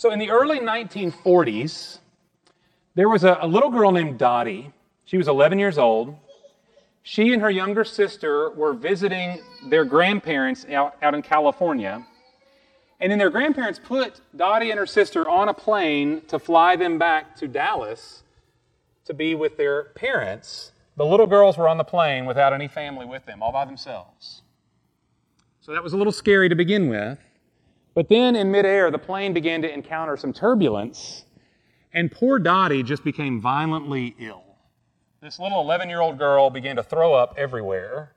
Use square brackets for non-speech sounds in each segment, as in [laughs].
So in the early 1940s, there was a, a little girl named Dottie. She was 11 years old. She and her younger sister were visiting their grandparents out, out in California. And then their grandparents put Dottie and her sister on a plane to fly them back to Dallas to be with their parents. The little girls were on the plane without any family with them, all by themselves. So that was a little scary to begin with. But then in midair, the plane began to encounter some turbulence, and poor Dottie just became violently ill. This little 11 year old girl began to throw up everywhere.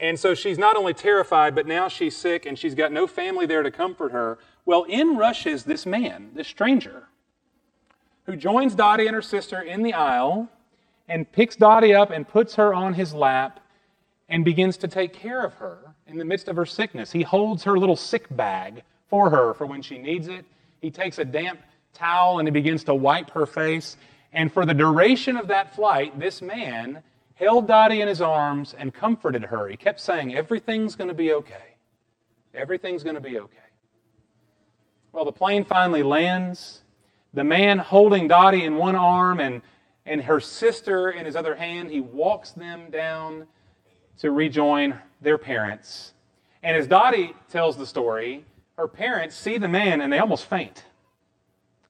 And so she's not only terrified, but now she's sick and she's got no family there to comfort her. Well, in rushes this man, this stranger, who joins Dottie and her sister in the aisle and picks Dottie up and puts her on his lap and begins to take care of her in the midst of her sickness. He holds her little sick bag for her for when she needs it. He takes a damp towel and he begins to wipe her face. And for the duration of that flight, this man held Dottie in his arms and comforted her. He kept saying, Everything's going to be okay. Everything's going to be okay. Well, the plane finally lands. The man holding Dottie in one arm and, and her sister in his other hand, he walks them down to rejoin their parents. And as Dottie tells the story, her parents see the man and they almost faint.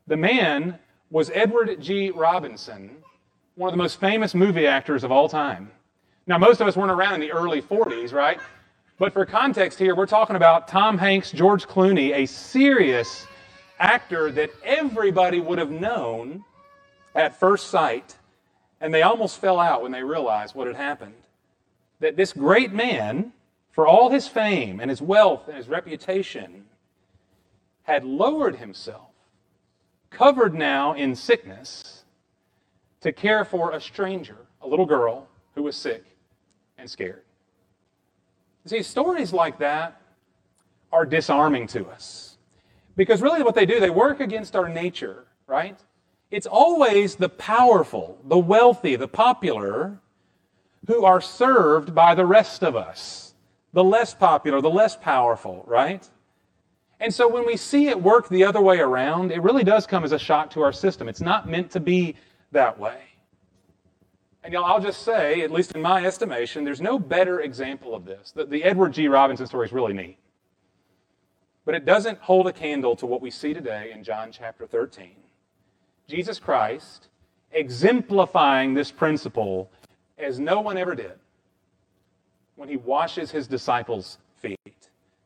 The man was Edward G. Robinson, one of the most famous movie actors of all time. Now, most of us weren't around in the early 40s, right? But for context here, we're talking about Tom Hanks, George Clooney, a serious actor that everybody would have known at first sight, and they almost fell out when they realized what had happened. That this great man, for all his fame and his wealth and his reputation, had lowered himself, covered now in sickness to care for a stranger, a little girl who was sick and scared. See, stories like that are disarming to us. Because really, what they do, they work against our nature, right? It's always the powerful, the wealthy, the popular who are served by the rest of us, the less popular, the less powerful, right? And so when we see it work the other way around, it really does come as a shock to our system. It's not meant to be that way. And y'all, I'll just say, at least in my estimation, there's no better example of this. The, the Edward G. Robinson story is really neat. But it doesn't hold a candle to what we see today in John chapter 13. Jesus Christ exemplifying this principle as no one ever did when he washes his disciples' feet.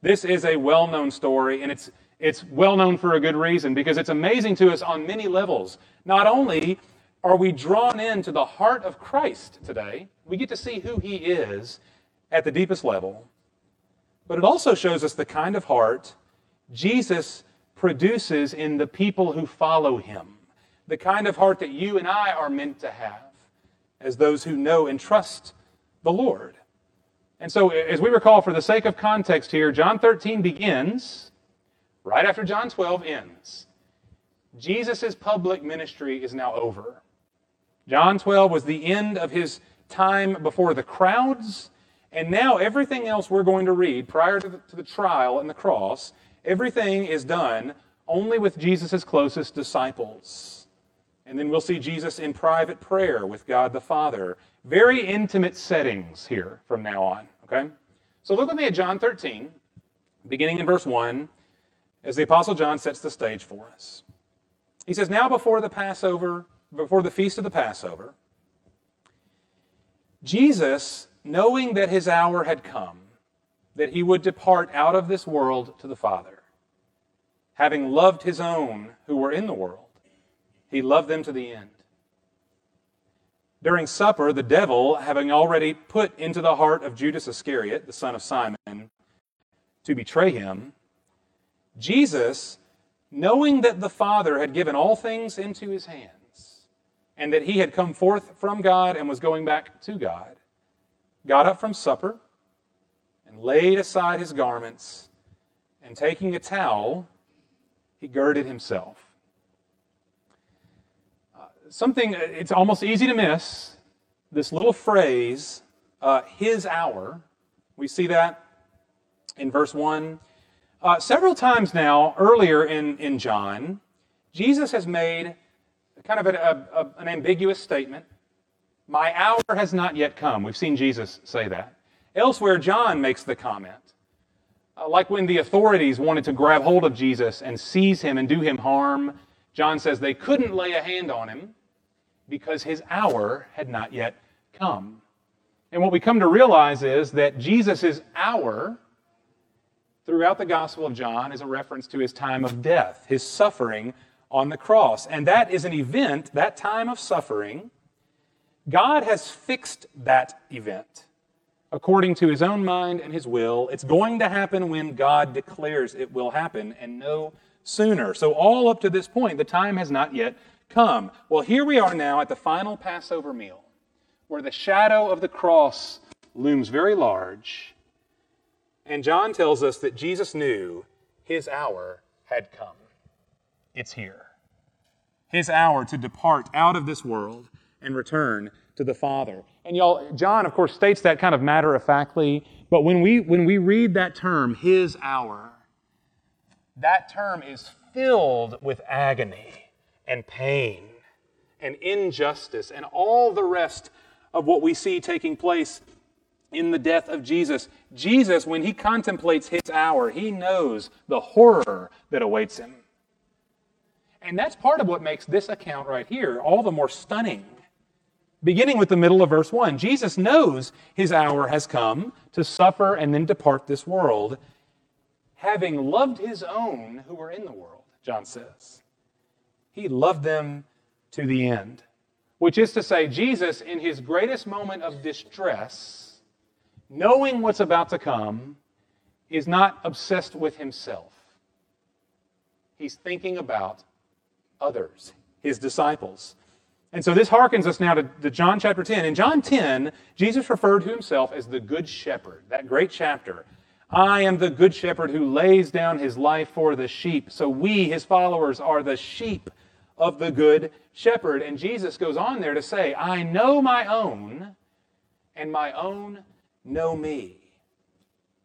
This is a well known story, and it's, it's well known for a good reason because it's amazing to us on many levels. Not only are we drawn into the heart of Christ today. We get to see who he is at the deepest level. But it also shows us the kind of heart Jesus produces in the people who follow him. The kind of heart that you and I are meant to have as those who know and trust the Lord. And so, as we recall, for the sake of context here, John 13 begins right after John 12 ends. Jesus' public ministry is now over. John 12 was the end of his time before the crowds, and now everything else we're going to read prior to the, to the trial and the cross, everything is done only with Jesus' closest disciples. And then we'll see Jesus in private prayer with God the Father. Very intimate settings here from now on, okay? So look with me at John 13, beginning in verse 1, as the Apostle John sets the stage for us. He says, Now before the Passover, before the feast of the Passover, Jesus, knowing that his hour had come, that he would depart out of this world to the Father, having loved his own who were in the world, he loved them to the end. During supper, the devil, having already put into the heart of Judas Iscariot, the son of Simon, to betray him, Jesus, knowing that the Father had given all things into his hands, and that he had come forth from God and was going back to God, got up from supper and laid aside his garments, and taking a towel, he girded himself. Something, uh, it's almost easy to miss this little phrase, uh, his hour. We see that in verse 1. Uh, several times now, earlier in, in John, Jesus has made kind of a, a, a, an ambiguous statement. My hour has not yet come. We've seen Jesus say that. Elsewhere, John makes the comment. Uh, like when the authorities wanted to grab hold of Jesus and seize him and do him harm, John says they couldn't lay a hand on him because his hour had not yet come. And what we come to realize is that Jesus' hour throughout the Gospel of John is a reference to his time of death, his suffering on the cross. And that is an event, that time of suffering. God has fixed that event according to his own mind and his will. It's going to happen when God declares it will happen and no sooner. So, all up to this point, the time has not yet come. Well, here we are now at the final Passover meal, where the shadow of the cross looms very large. And John tells us that Jesus knew his hour had come. It's here. His hour to depart out of this world and return to the Father. And y'all, John, of course, states that kind of matter of factly, but when we, when we read that term, his hour, that term is filled with agony and pain and injustice and all the rest of what we see taking place in the death of Jesus. Jesus, when he contemplates his hour, he knows the horror that awaits him. And that's part of what makes this account right here all the more stunning. Beginning with the middle of verse 1, Jesus knows his hour has come to suffer and then depart this world, having loved his own who were in the world, John says. He loved them to the end, which is to say, Jesus, in his greatest moment of distress, knowing what's about to come, is not obsessed with himself. He's thinking about others, his disciples. And so this harkens us now to, to, John chapter 10. In John 10, Jesus referred to himself as the Good Shepherd, that great chapter. I am the Good Shepherd who lays down his life for the sheep. So we, his followers, are the sheep of the Good Shepherd. And Jesus goes on there to say, I know my own, and my own know me.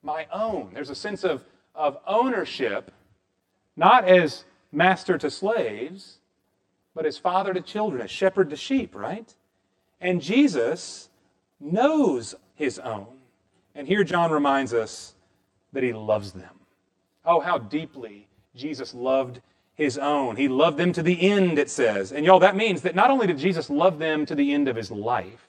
My own. There's a sense of, of ownership, not as master to slaves, but as father to children, as shepherd to sheep, right? And Jesus knows his own. And here John reminds us that he loves them. Oh, how deeply Jesus loved his own. He loved them to the end, it says. And y'all, that means that not only did Jesus love them to the end of his life,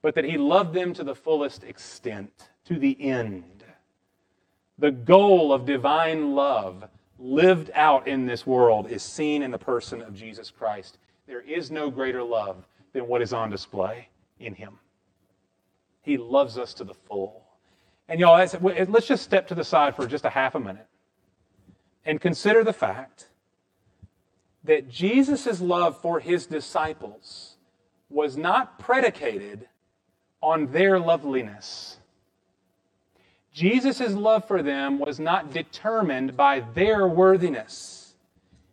but that he loved them to the fullest extent, to the end. The goal of divine love lived out in this world is seen in the person of Jesus Christ. There is no greater love than what is on display in him. He loves us to the full. And y'all, let's just step to the side for just a half a minute and consider the fact that Jesus' love for his disciples was not predicated on their loveliness. Jesus' love for them was not determined by their worthiness.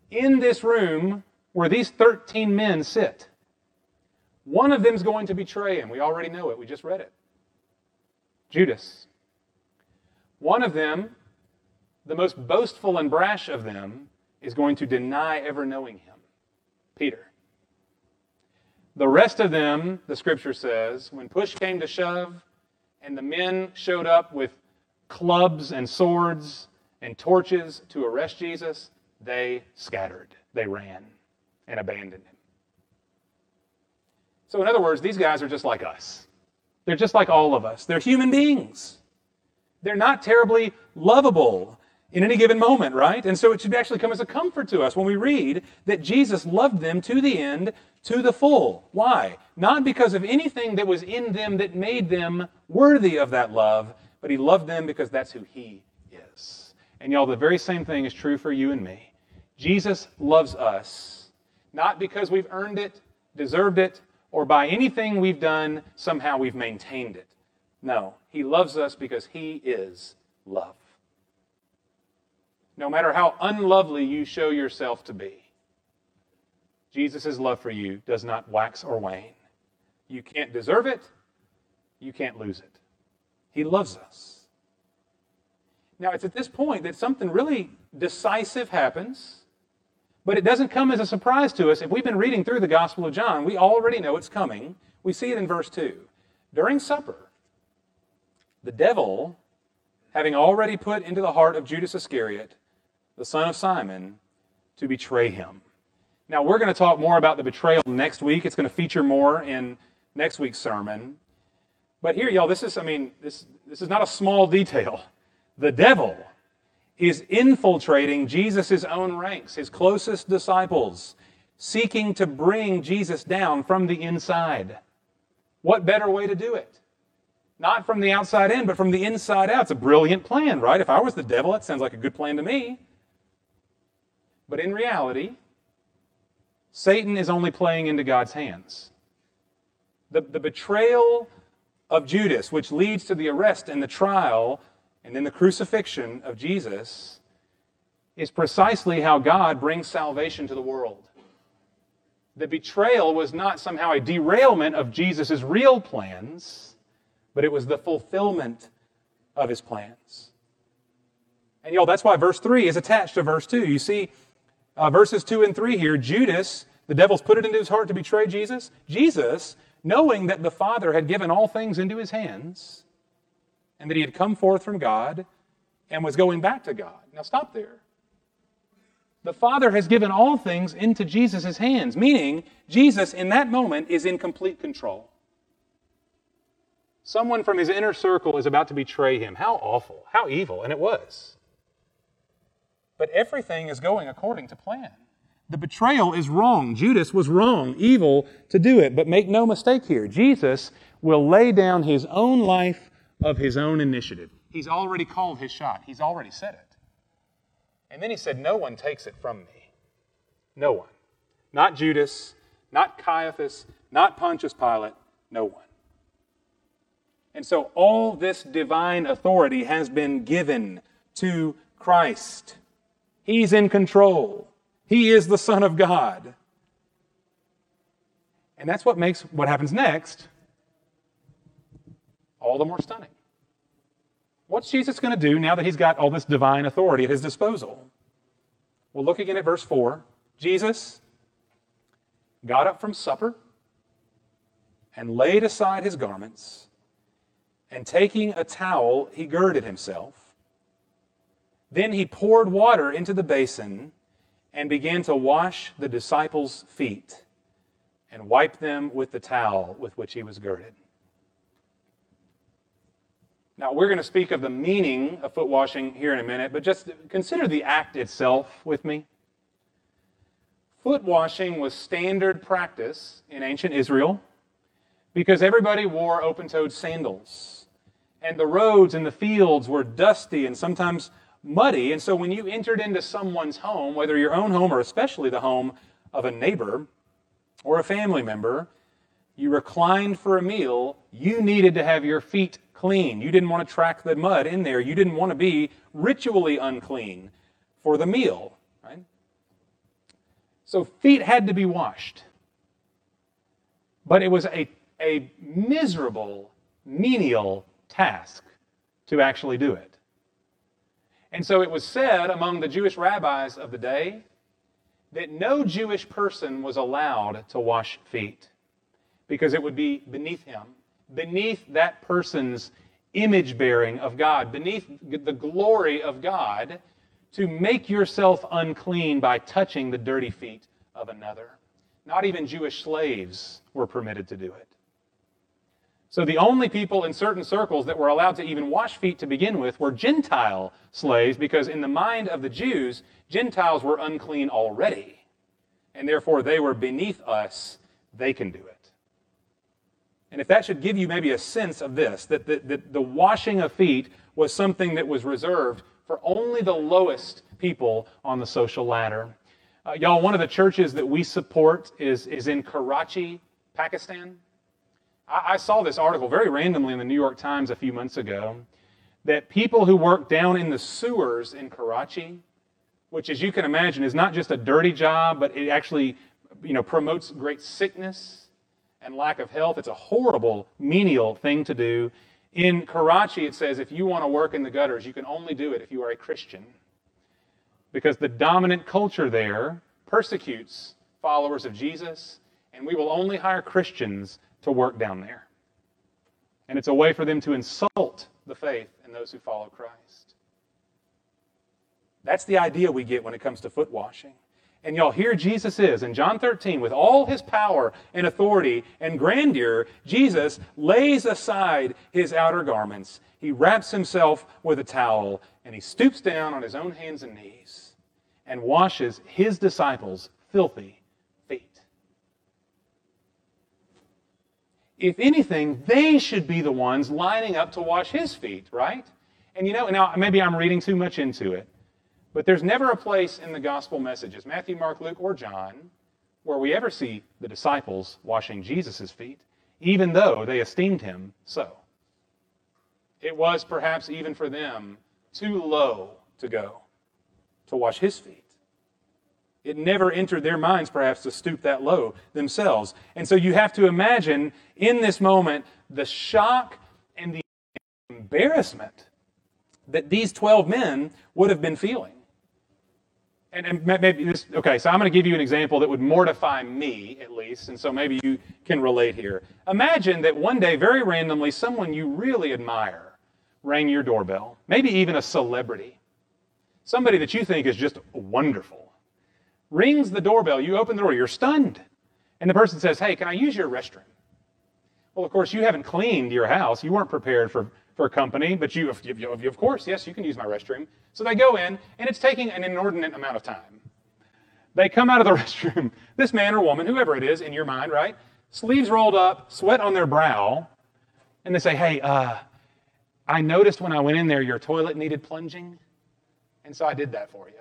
In this room where these 13 men sit, one of them is going to betray him. We already know it, we just read it. Judas. One of them, the most boastful and brash of them, is going to deny ever knowing him Peter. The rest of them, the scripture says, when push came to shove and the men showed up with clubs and swords and torches to arrest Jesus, they scattered. They ran and abandoned him. So, in other words, these guys are just like us. They're just like all of us. They're human beings. They're not terribly lovable in any given moment, right? And so it should actually come as a comfort to us when we read that Jesus loved them to the end, to the full. Why? Not because of anything that was in them that made them worthy of that love, but he loved them because that's who he is. And y'all, the very same thing is true for you and me. Jesus loves us not because we've earned it, deserved it, or by anything we've done, somehow we've maintained it. No, he loves us because he is love. No matter how unlovely you show yourself to be, Jesus' love for you does not wax or wane. You can't deserve it, you can't lose it. He loves us. Now, it's at this point that something really decisive happens, but it doesn't come as a surprise to us. If we've been reading through the Gospel of John, we already know it's coming. We see it in verse 2. During supper, the devil, having already put into the heart of Judas Iscariot, the son of Simon, to betray him. Now, we're going to talk more about the betrayal next week. It's going to feature more in next week's sermon. But here, y'all, this is, I mean, this, this is not a small detail. The devil is infiltrating Jesus' own ranks, his closest disciples, seeking to bring Jesus down from the inside. What better way to do it? Not from the outside in, but from the inside out. It's a brilliant plan, right? If I was the devil, that sounds like a good plan to me. But in reality, Satan is only playing into God's hands. The, the betrayal of Judas, which leads to the arrest and the trial and then the crucifixion of Jesus, is precisely how God brings salvation to the world. The betrayal was not somehow a derailment of Jesus' real plans, but it was the fulfillment of his plans. And y'all, that's why verse 3 is attached to verse 2. You see, uh, verses 2 and 3 here, Judas, the devil's put it into his heart to betray Jesus. Jesus, knowing that the Father had given all things into his hands, and that he had come forth from God and was going back to God. Now, stop there. The Father has given all things into Jesus' hands, meaning Jesus, in that moment, is in complete control. Someone from his inner circle is about to betray him. How awful, how evil, and it was. But everything is going according to plan. The betrayal is wrong. Judas was wrong, evil to do it. But make no mistake here Jesus will lay down his own life of his own initiative. He's already called his shot, he's already said it. And then he said, No one takes it from me. No one. Not Judas, not Caiaphas, not Pontius Pilate, no one. And so all this divine authority has been given to Christ. He's in control. He is the Son of God. And that's what makes what happens next all the more stunning. What's Jesus going to do now that he's got all this divine authority at his disposal? Well, look again at verse 4. Jesus got up from supper and laid aside his garments, and taking a towel, he girded himself. Then he poured water into the basin and began to wash the disciples' feet and wipe them with the towel with which he was girded. Now, we're going to speak of the meaning of foot washing here in a minute, but just consider the act itself with me. Foot washing was standard practice in ancient Israel because everybody wore open toed sandals. And the roads and the fields were dusty and sometimes muddy. And so when you entered into someone's home, whether your own home or especially the home of a neighbor or a family member, you reclined for a meal, you needed to have your feet clean. You didn't want to track the mud in there. You didn't want to be ritually unclean for the meal, right? So feet had to be washed. But it was a, a miserable, menial task to actually do it. And so it was said among the Jewish rabbis of the day that no Jewish person was allowed to wash feet because it would be beneath him beneath that person's image bearing of God, beneath the glory of God, to make yourself unclean by touching the dirty feet of another. Not even Jewish slaves were permitted to do it. So the only people in certain circles that were allowed to even wash feet to begin with were Gentile slaves, because in the mind of the Jews, Gentiles were unclean already. And therefore they were beneath us. They can do it. And if that should give you maybe a sense of this, that the, that the washing of feet was something that was reserved for only the lowest people on the social ladder. Uh, y'all, one of the churches that we support is, is in Karachi, Pakistan. I, I saw this article very randomly in the New York Times a few months ago that people who work down in the sewers in Karachi, which, as you can imagine, is not just a dirty job, but it actually you know, promotes great sickness and lack of health. It's a horrible, menial thing to do. In Karachi, it says if you want to work in the gutters, you can only do it if you are a Christian. Because the dominant culture there persecutes followers of Jesus, and we will only hire Christians to work down there. And it's a way for them to insult the faith and those who follow Christ. That's the idea we get when it comes to foot washing. And y'all, here Jesus is in John 13 with all his power and authority and grandeur. Jesus lays aside his outer garments. He wraps himself with a towel and he stoops down on his own hands and knees and washes his disciples' filthy feet. If anything, they should be the ones lining up to wash his feet, right? And you know, now maybe I'm reading too much into it. But there's never a place in the gospel messages, Matthew, Mark, Luke, or John, where we ever see the disciples washing Jesus' feet, even though they esteemed him so. It was perhaps even for them too low to go to wash his feet. It never entered their minds, perhaps, to stoop that low themselves. And so you have to imagine in this moment the shock and the embarrassment that these 12 men would have been feeling and, and maybe this, okay, so I'm going to give you an example that would mortify me, at least, and so maybe you can relate here. Imagine that one day, very randomly, someone you really admire rang your doorbell, maybe even a celebrity, somebody that you think is just wonderful. Rings the doorbell, you open the door, you're stunned. And the person says, Hey, can I use your restroom? Well, of course, you haven't cleaned your house. You weren't prepared for for company, but you, of course, yes, you can use my restroom. So they go in, and it's taking an inordinate amount of time. They come out of the [laughs] restroom, this man or woman, whoever it is in your mind, right? Sleeves rolled up, sweat on their brow, and they say, Hey, uh, I noticed when I went in there your toilet needed plunging, and so I did that for you.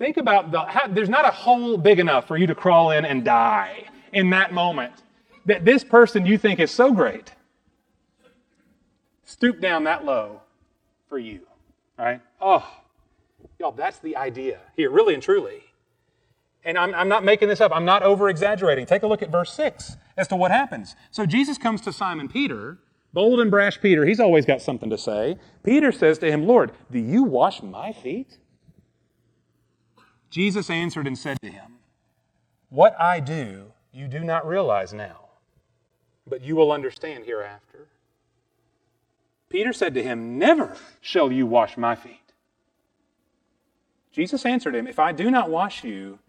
Think about the, how, there's not a hole big enough for you to crawl in and die in that moment that this person you think is so great stoop down that low for you. Right? Oh, y'all, that's the idea here, really and truly. And I'm, I'm not making this up, I'm not over exaggerating. Take a look at verse 6 as to what happens. So Jesus comes to Simon Peter, bold and brash Peter. He's always got something to say. Peter says to him, Lord, do you wash my feet? Jesus answered and said to him, What I do, you do not realize now but you will understand hereafter. Peter said to him, Never shall you wash my feet. Jesus answered him, If I do not wash you,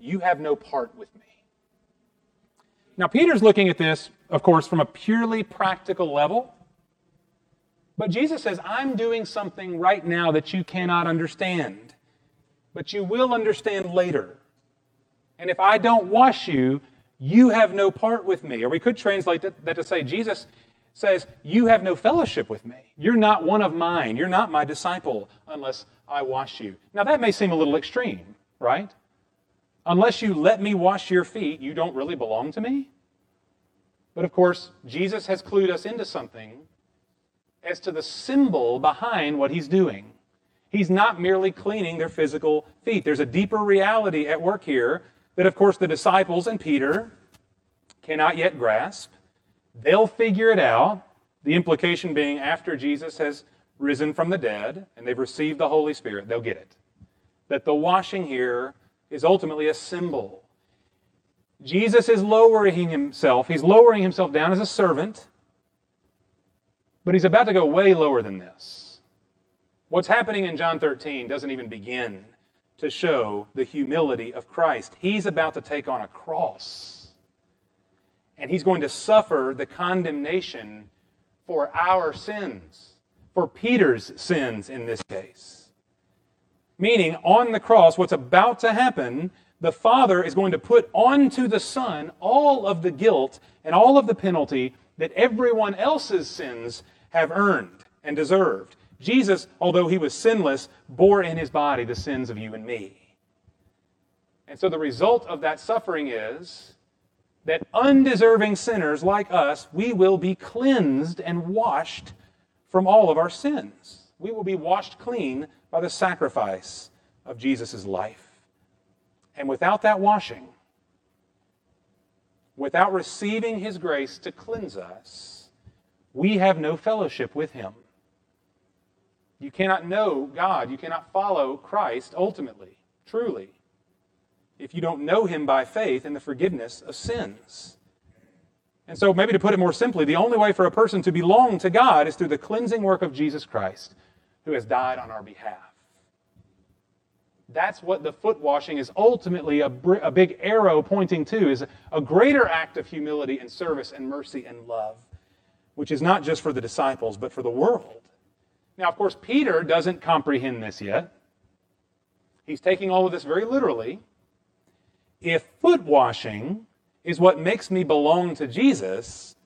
you have no part with me. Now, Peter's looking at this, of course, from a purely practical level. But Jesus says, I'm doing something right now that you cannot understand, but you will understand later. And if I don't wash you, you have no part with me. Or we could translate that to say, Jesus says, You have no fellowship with me. You're not one of mine. You're not my disciple unless I wash you. Now, that may seem a little extreme, right? Unless you let me wash your feet, you don't really belong to me. But of course, Jesus has clued us into something as to the symbol behind what he's doing. He's not merely cleaning their physical feet. There's a deeper reality at work here that, of course, the disciples and Peter cannot yet grasp. They'll figure it out. The implication being after Jesus has risen from the dead and they've received the Holy Spirit, they'll get it. That the washing here is ultimately a symbol. Jesus is lowering himself. He's lowering himself down as a servant, but he's about to go way lower than this. What's happening in John 13 doesn't even begin to show the humility of Christ. He's about to take on a cross. And he's going to suffer the condemnation for our sins, for Peter's sins in this case. Meaning, on the cross, what's about to happen, the Father is going to put onto the Son all of the guilt and all of the penalty that everyone else's sins have earned and deserved. Jesus, although he was sinless, bore in his body the sins of you and me. And so the result of that suffering is that undeserving sinners like us, we will be cleansed and washed from all of our sins. We will be washed clean by the sacrifice of Jesus' life. And without that washing, without receiving his grace to cleanse us, we have no fellowship with him. You cannot know God, you cannot follow Christ ultimately, truly, if you don't know him by faith in the forgiveness of sins. And so, maybe to put it more simply, the only way for a person to belong to God is through the cleansing work of Jesus Christ, who has died on our behalf. That's what the foot washing is ultimately a, a big arrow pointing to is a greater act of humility and service and mercy and love, which is not just for the disciples, but for the world. Now, of course, Peter doesn't comprehend this yet. He's taking all of this very literally. If foot washing is what makes me belong to Jesus,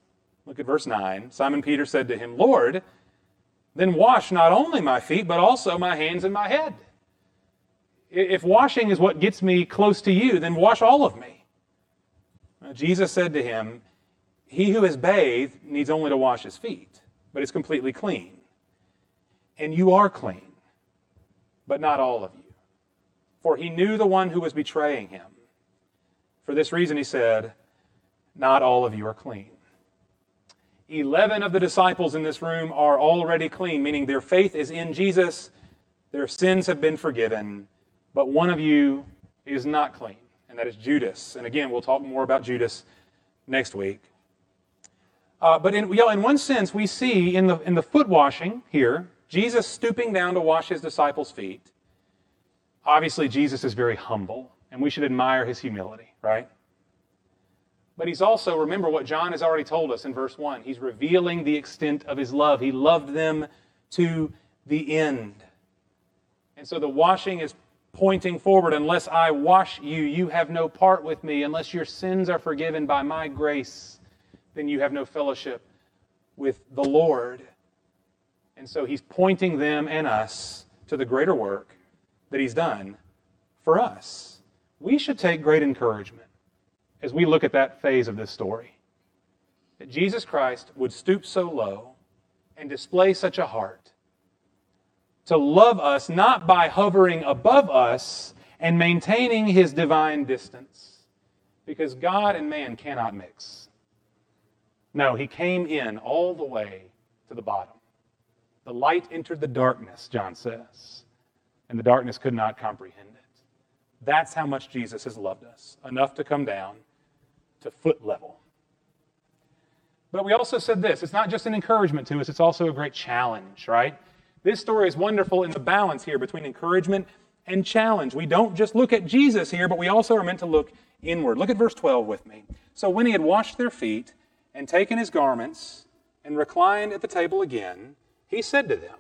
look at verse 9. Simon Peter said to him, Lord, then wash not only my feet, but also my hands and my head. If washing is what gets me close to you, then wash all of me. Jesus said to him, He who has bathed needs only to wash his feet, but is completely clean. And you are clean, but not all of you. For he knew the one who was betraying him. For this reason, he said, Not all of you are clean. Eleven of the disciples in this room are already clean, meaning their faith is in Jesus, their sins have been forgiven, but one of you is not clean, and that is Judas. And again, we'll talk more about Judas next week. Uh, but in, in one sense, we see in the, in the foot washing here, Jesus stooping down to wash his disciples' feet. Obviously, Jesus is very humble, and we should admire his humility, right? But he's also, remember what John has already told us in verse 1. He's revealing the extent of his love. He loved them to the end. And so the washing is pointing forward. Unless I wash you, you have no part with me. Unless your sins are forgiven by my grace, then you have no fellowship with the Lord. And so he's pointing them and us to the greater work that he's done for us. We should take great encouragement as we look at that phase of this story. That Jesus Christ would stoop so low and display such a heart to love us not by hovering above us and maintaining his divine distance, because God and man cannot mix. No, he came in all the way to the bottom. The light entered the darkness, John says, and the darkness could not comprehend it. That's how much Jesus has loved us, enough to come down to foot level. But we also said this it's not just an encouragement to us, it's also a great challenge, right? This story is wonderful in the balance here between encouragement and challenge. We don't just look at Jesus here, but we also are meant to look inward. Look at verse 12 with me. So when he had washed their feet and taken his garments and reclined at the table again, he said to them,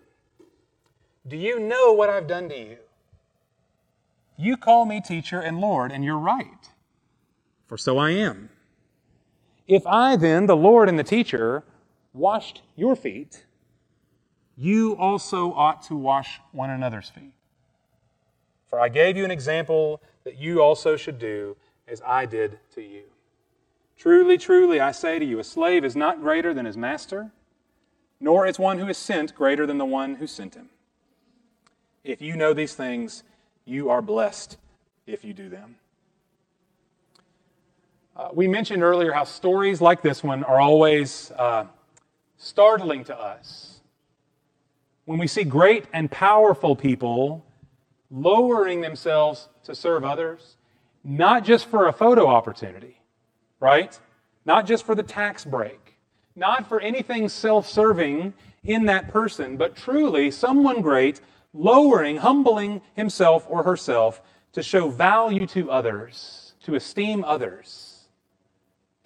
Do you know what I've done to you? You call me teacher and Lord, and you're right, for so I am. If I then, the Lord and the teacher, washed your feet, you also ought to wash one another's feet. For I gave you an example that you also should do as I did to you. Truly, truly, I say to you, a slave is not greater than his master, nor is one who is sent greater than the one who sent him. If you know these things, you are blessed if you do them. Uh, we mentioned earlier how stories like this one are always uh, startling to us when we see great and powerful people lowering themselves to serve others, not just for a photo opportunity, right? Not just for the tax break, not for anything self serving in that person, but truly someone great lowering, humbling himself or herself to show value to others, to esteem others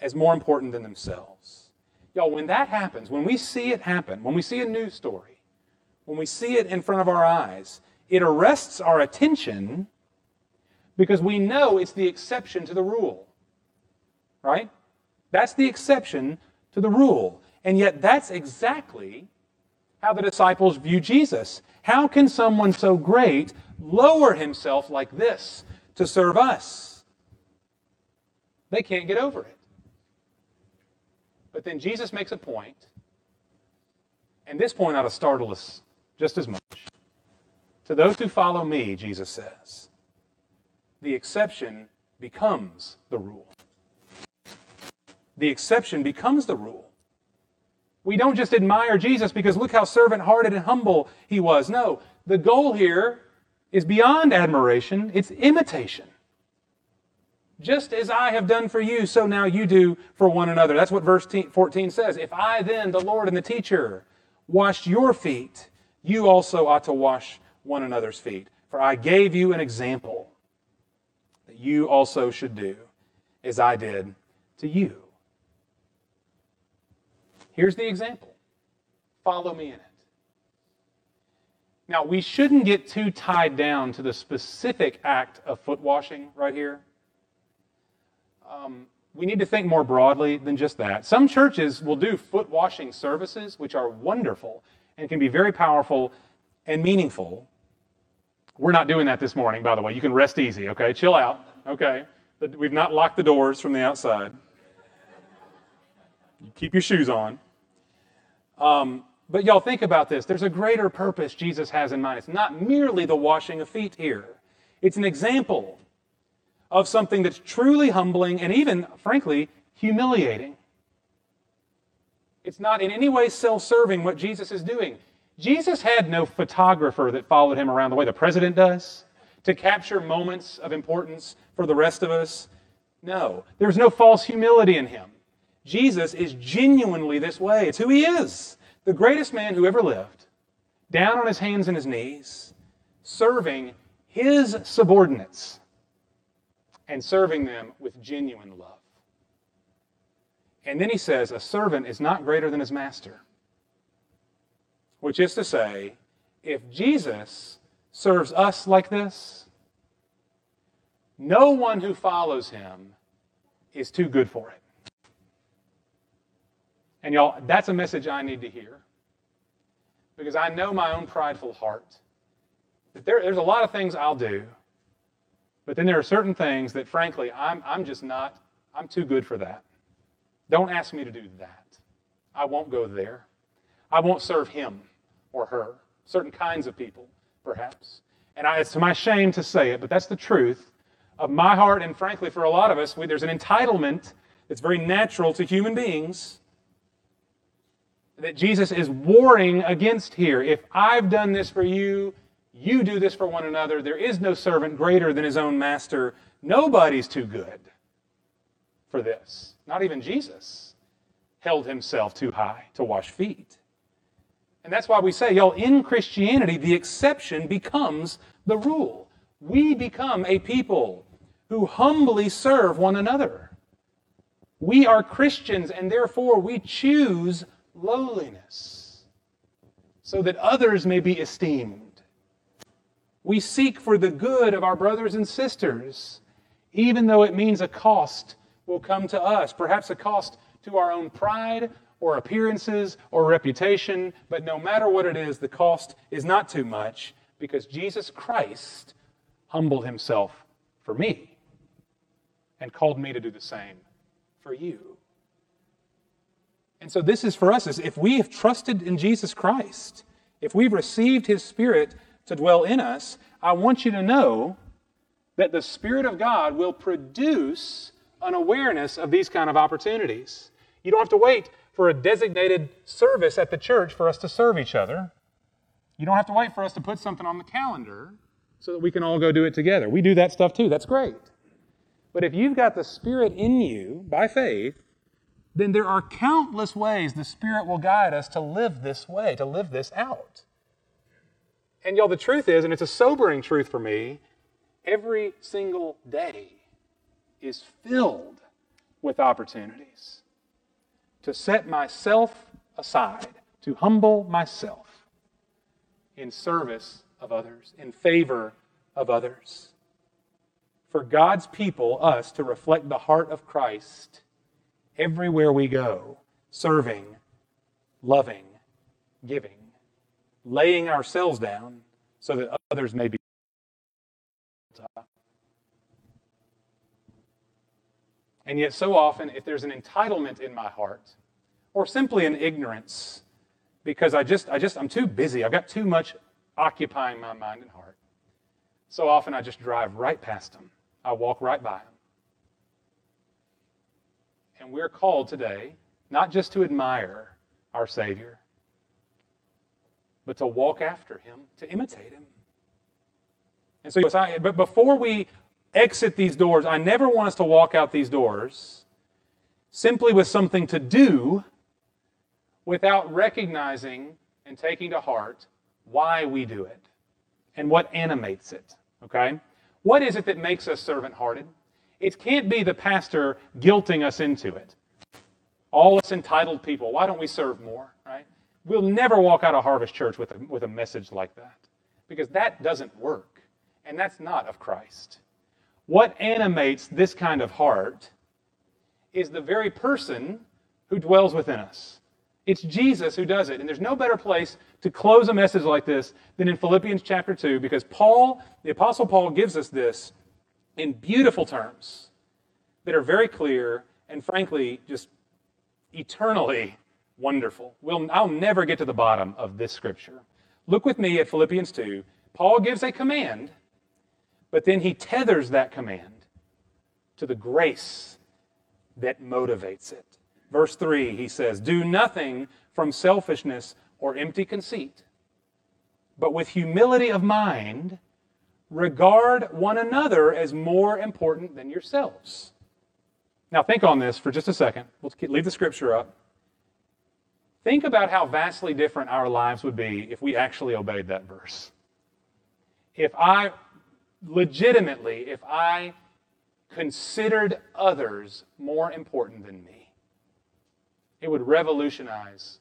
as more important than themselves. Y'all, when that happens, when we see it happen, when we see a news story, when we see it in front of our eyes, it arrests our attention because we know it's the exception to the rule. Right? That's the exception to the rule. And yet, that's exactly how the disciples view Jesus. How can someone so great lower himself like this to serve us? They can't get over it. But then Jesus makes a point, and this point ought to startle us just as much. To those who follow me, Jesus says, the exception becomes the rule. The exception becomes the rule. We don't just admire Jesus because look how servant hearted and humble he was. No, the goal here is beyond admiration, it's imitation. Just as I have done for you, so now you do for one another. That's what verse 14 says. If I then, the Lord and the teacher, washed your feet, you also ought to wash one another's feet. For I gave you an example that you also should do as I did to you. Here's the example follow me in it. Now, we shouldn't get too tied down to the specific act of foot washing right here. Um, we need to think more broadly than just that. Some churches will do foot washing services, which are wonderful and can be very powerful and meaningful. We're not doing that this morning, by the way. You can rest easy, okay? Chill out, okay? We've not locked the doors from the outside. You keep your shoes on. Um, but y'all think about this. There's a greater purpose Jesus has in mind. It's not merely the washing of feet here, it's an example of something that's truly humbling and even, frankly, humiliating. It's not in any way self serving what Jesus is doing. Jesus had no photographer that followed him around the way the president does to capture moments of importance for the rest of us. No, there's no false humility in him. Jesus is genuinely this way. It's who he is. The greatest man who ever lived, down on his hands and his knees, serving his subordinates and serving them with genuine love. And then he says, A servant is not greater than his master. Which is to say, if Jesus serves us like this, no one who follows him is too good for it. And y'all, that's a message I need to hear. Because I know my own prideful heart. That there, there's a lot of things I'll do, but then there are certain things that, frankly, I'm, I'm just not, I'm too good for that. Don't ask me to do that. I won't go there. I won't serve him or her, certain kinds of people, perhaps. And I, it's to my shame to say it, but that's the truth of my heart. And frankly, for a lot of us, we, there's an entitlement that's very natural to human beings that Jesus is warring against here. If I've done this for you, you do this for one another. There is no servant greater than his own master. Nobody's too good for this. Not even Jesus held himself too high to wash feet. And that's why we say, y'all, in Christianity, the exception becomes the rule. We become a people who humbly serve one another. We are Christians, and therefore we choose lowliness so that others may be esteemed. We seek for the good of our brothers and sisters, even though it means a cost will come to us, perhaps a cost to our own pride or appearances or reputation, but no matter what it is, the cost is not too much because Jesus Christ humbled himself for me and called me to do the same for you. And so this is for us is if we have trusted in Jesus Christ, if we've received his spirit to dwell in us, I want you to know that the spirit of God will produce an awareness of these kind of opportunities. You don't have to wait for a designated service at the church for us to serve each other. You don't have to wait for us to put something on the calendar so that we can all go do it together. We do that stuff too. That's great. But if you've got the Spirit in you by faith, then there are countless ways the Spirit will guide us to live this way, to live this out. And y'all, the truth is, and it's a sobering truth for me, every single day is filled with opportunities to set myself aside, to humble myself in service of others, in favor of others. For God's people, us, to reflect the heart of Christ everywhere we go, serving, loving, giving, laying ourselves down so that others may be. And yet, so often, if there's an entitlement in my heart, or simply an ignorance, because I just, I just, I'm too busy, I've got too much occupying my mind and heart. So often, I just drive right past them. I walk right by them. And we're called today not just to admire our Savior, but to walk after him, to imitate him. And so, but before we exit these doors, I never want us to walk out these doors simply with something to do without recognizing and taking to heart why we do it and what animates it. Okay? What is it that makes us servant hearted? It can't be the pastor guilting us into it. All us entitled people, why don't we serve more? Right? We'll never walk out of Harvest Church with a, with a message like that because that doesn't work. And that's not of Christ. What animates this kind of heart is the very person who dwells within us. It's Jesus who does it. And there's no better place to close a message like this than in Philippians chapter 2 because Paul, the Apostle Paul, gives us this in beautiful terms that are very clear and frankly just eternally wonderful. We'll, I'll never get to the bottom of this scripture. Look with me at Philippians 2. Paul gives a command, but then he tethers that command to the grace that motivates it. Verse 3, he says, Do nothing from selfishness or empty conceit, but with humility of mind, regard one another as more important than yourselves. Now, think on this for just a second. We'll leave the scripture up. Think about how vastly different our lives would be if we actually obeyed that verse. If I legitimately, if I considered others more important than me. It would revolutionize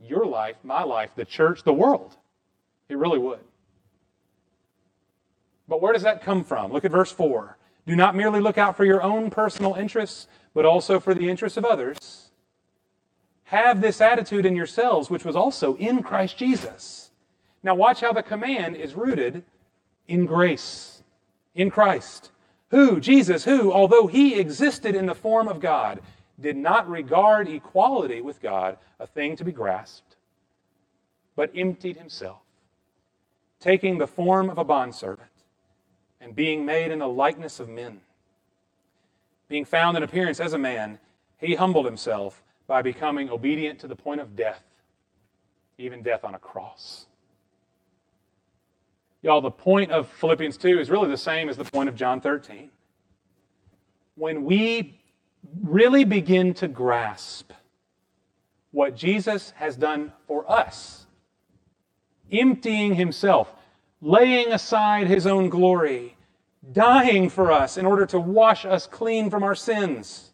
your life, my life, the church, the world. It really would. But where does that come from? Look at verse 4. Do not merely look out for your own personal interests, but also for the interests of others. Have this attitude in yourselves, which was also in Christ Jesus. Now, watch how the command is rooted in grace, in Christ who, Jesus, who, although he existed in the form of God, did not regard equality with God a thing to be grasped, but emptied himself, taking the form of a bondservant and being made in the likeness of men. Being found in appearance as a man, he humbled himself by becoming obedient to the point of death, even death on a cross. Y'all, the point of Philippians 2 is really the same as the point of John 13. When we really begin to grasp what Jesus has done for us, emptying himself, laying aside his own glory, dying for us in order to wash us clean from our sins.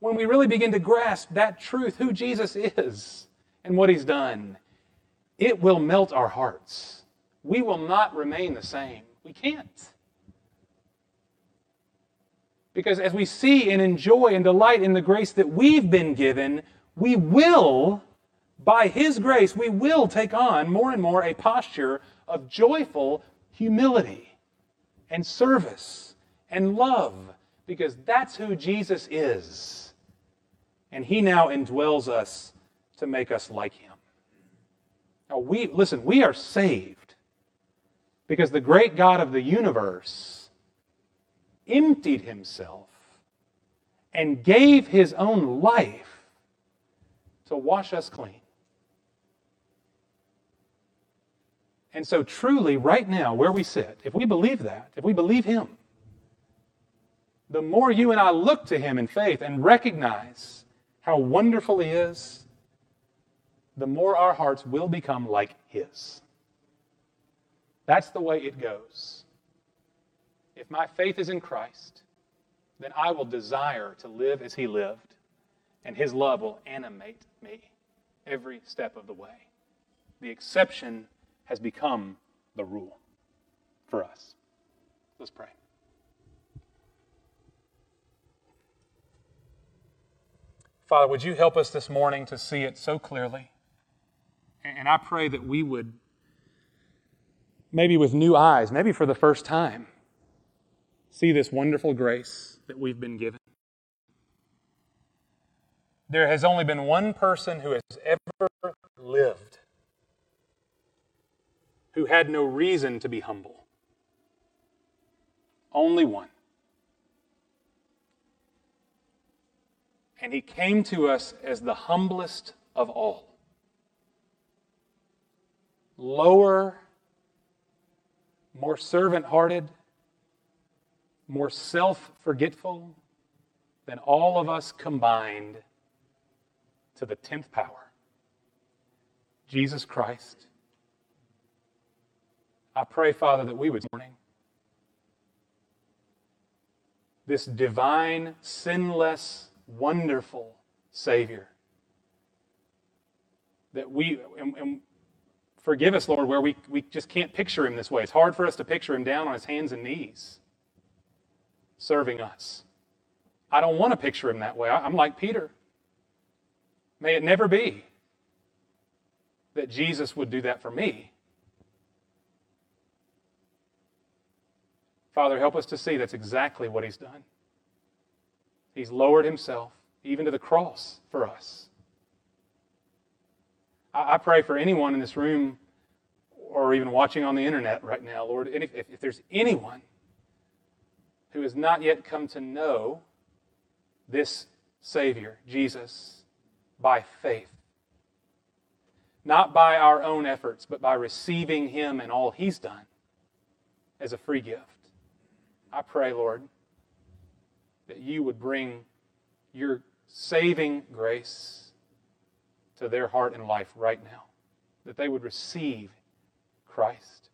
When we really begin to grasp that truth, who Jesus is and what he's done, it will melt our hearts we will not remain the same. We can't. Because as we see and enjoy and delight in the grace that we've been given, we will, by His grace, we will take on more and more a posture of joyful humility and service and love, because that's who Jesus is. And He now indwells us to make us like Him. Now, we, listen, we are saved because the great God of the universe emptied himself and gave his own life to wash us clean. And so, truly, right now, where we sit, if we believe that, if we believe him, the more you and I look to him in faith and recognize how wonderful he is, the more our hearts will become like his. That's the way it goes. If my faith is in Christ, then I will desire to live as he lived, and his love will animate me every step of the way. The exception has become the rule for us. Let's pray. Father, would you help us this morning to see it so clearly? And I pray that we would maybe with new eyes, maybe for the first time, see this wonderful grace that we've been given. There has only been one person who has ever lived who had no reason to be humble. Only one. And he came to us as the humblest of all. Lower, more servant hearted, more self forgetful than all of us combined to the 10th power Jesus Christ. I pray, Father, that we would morning this divine, sinless, wonderful Savior. That we, and, and forgive us, Lord, where we, we just can't picture him this way. It's hard for us to picture him down on his hands and knees serving us. I don't want to picture him that way. I'm like Peter. May it never be that Jesus would do that for me. Father, help us to see that's exactly what he's done. He's lowered himself even to the cross for us. I, pray for anyone in this room or even watching on the internet right now, Lord, if, if there's anyone who has not yet come to know this Savior, Jesus, by faith. Not by our own efforts, but by receiving Him and all He's done as a free gift. I pray, Lord, that you would bring your saving grace to their heart and life right now, that they would receive Christ,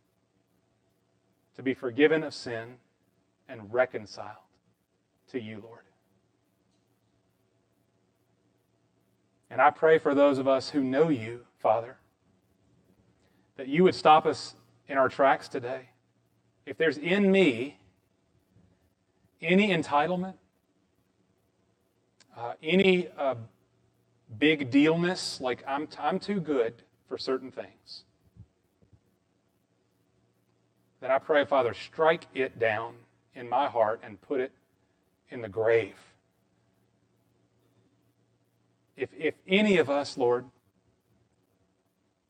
to be forgiven of sin and reconciled to you, Lord. And I pray for those of us who know you, Father, that you would stop us in our tracks today. If there's in me any entitlement, uh, any uh, big dealness, like I'm, I'm too good for certain things, then I pray, Father, strike it down in my heart and put it in the grave. If, if any of us, Lord,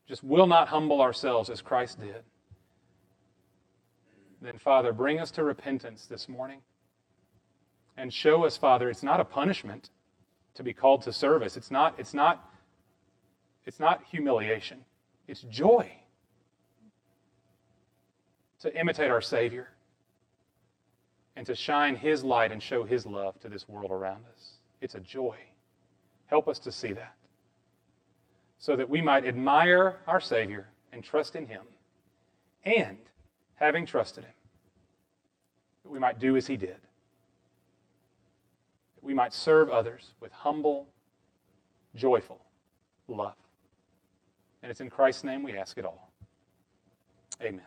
just will not humble ourselves as Christ did, then, Father, bring us to repentance this morning and show us, Father, it's not a punishment to be called to service. It's not, it's not, it's not humiliation. It's joy to imitate our Savior and to shine His light and show His love to this world around us. It's a joy. Help us to see that so that we might admire our Savior and trust in Him. And, having trusted Him, that we might do as He did. That we might serve others with humble, joyful love. And it's in Christ's name we ask it all. Amen.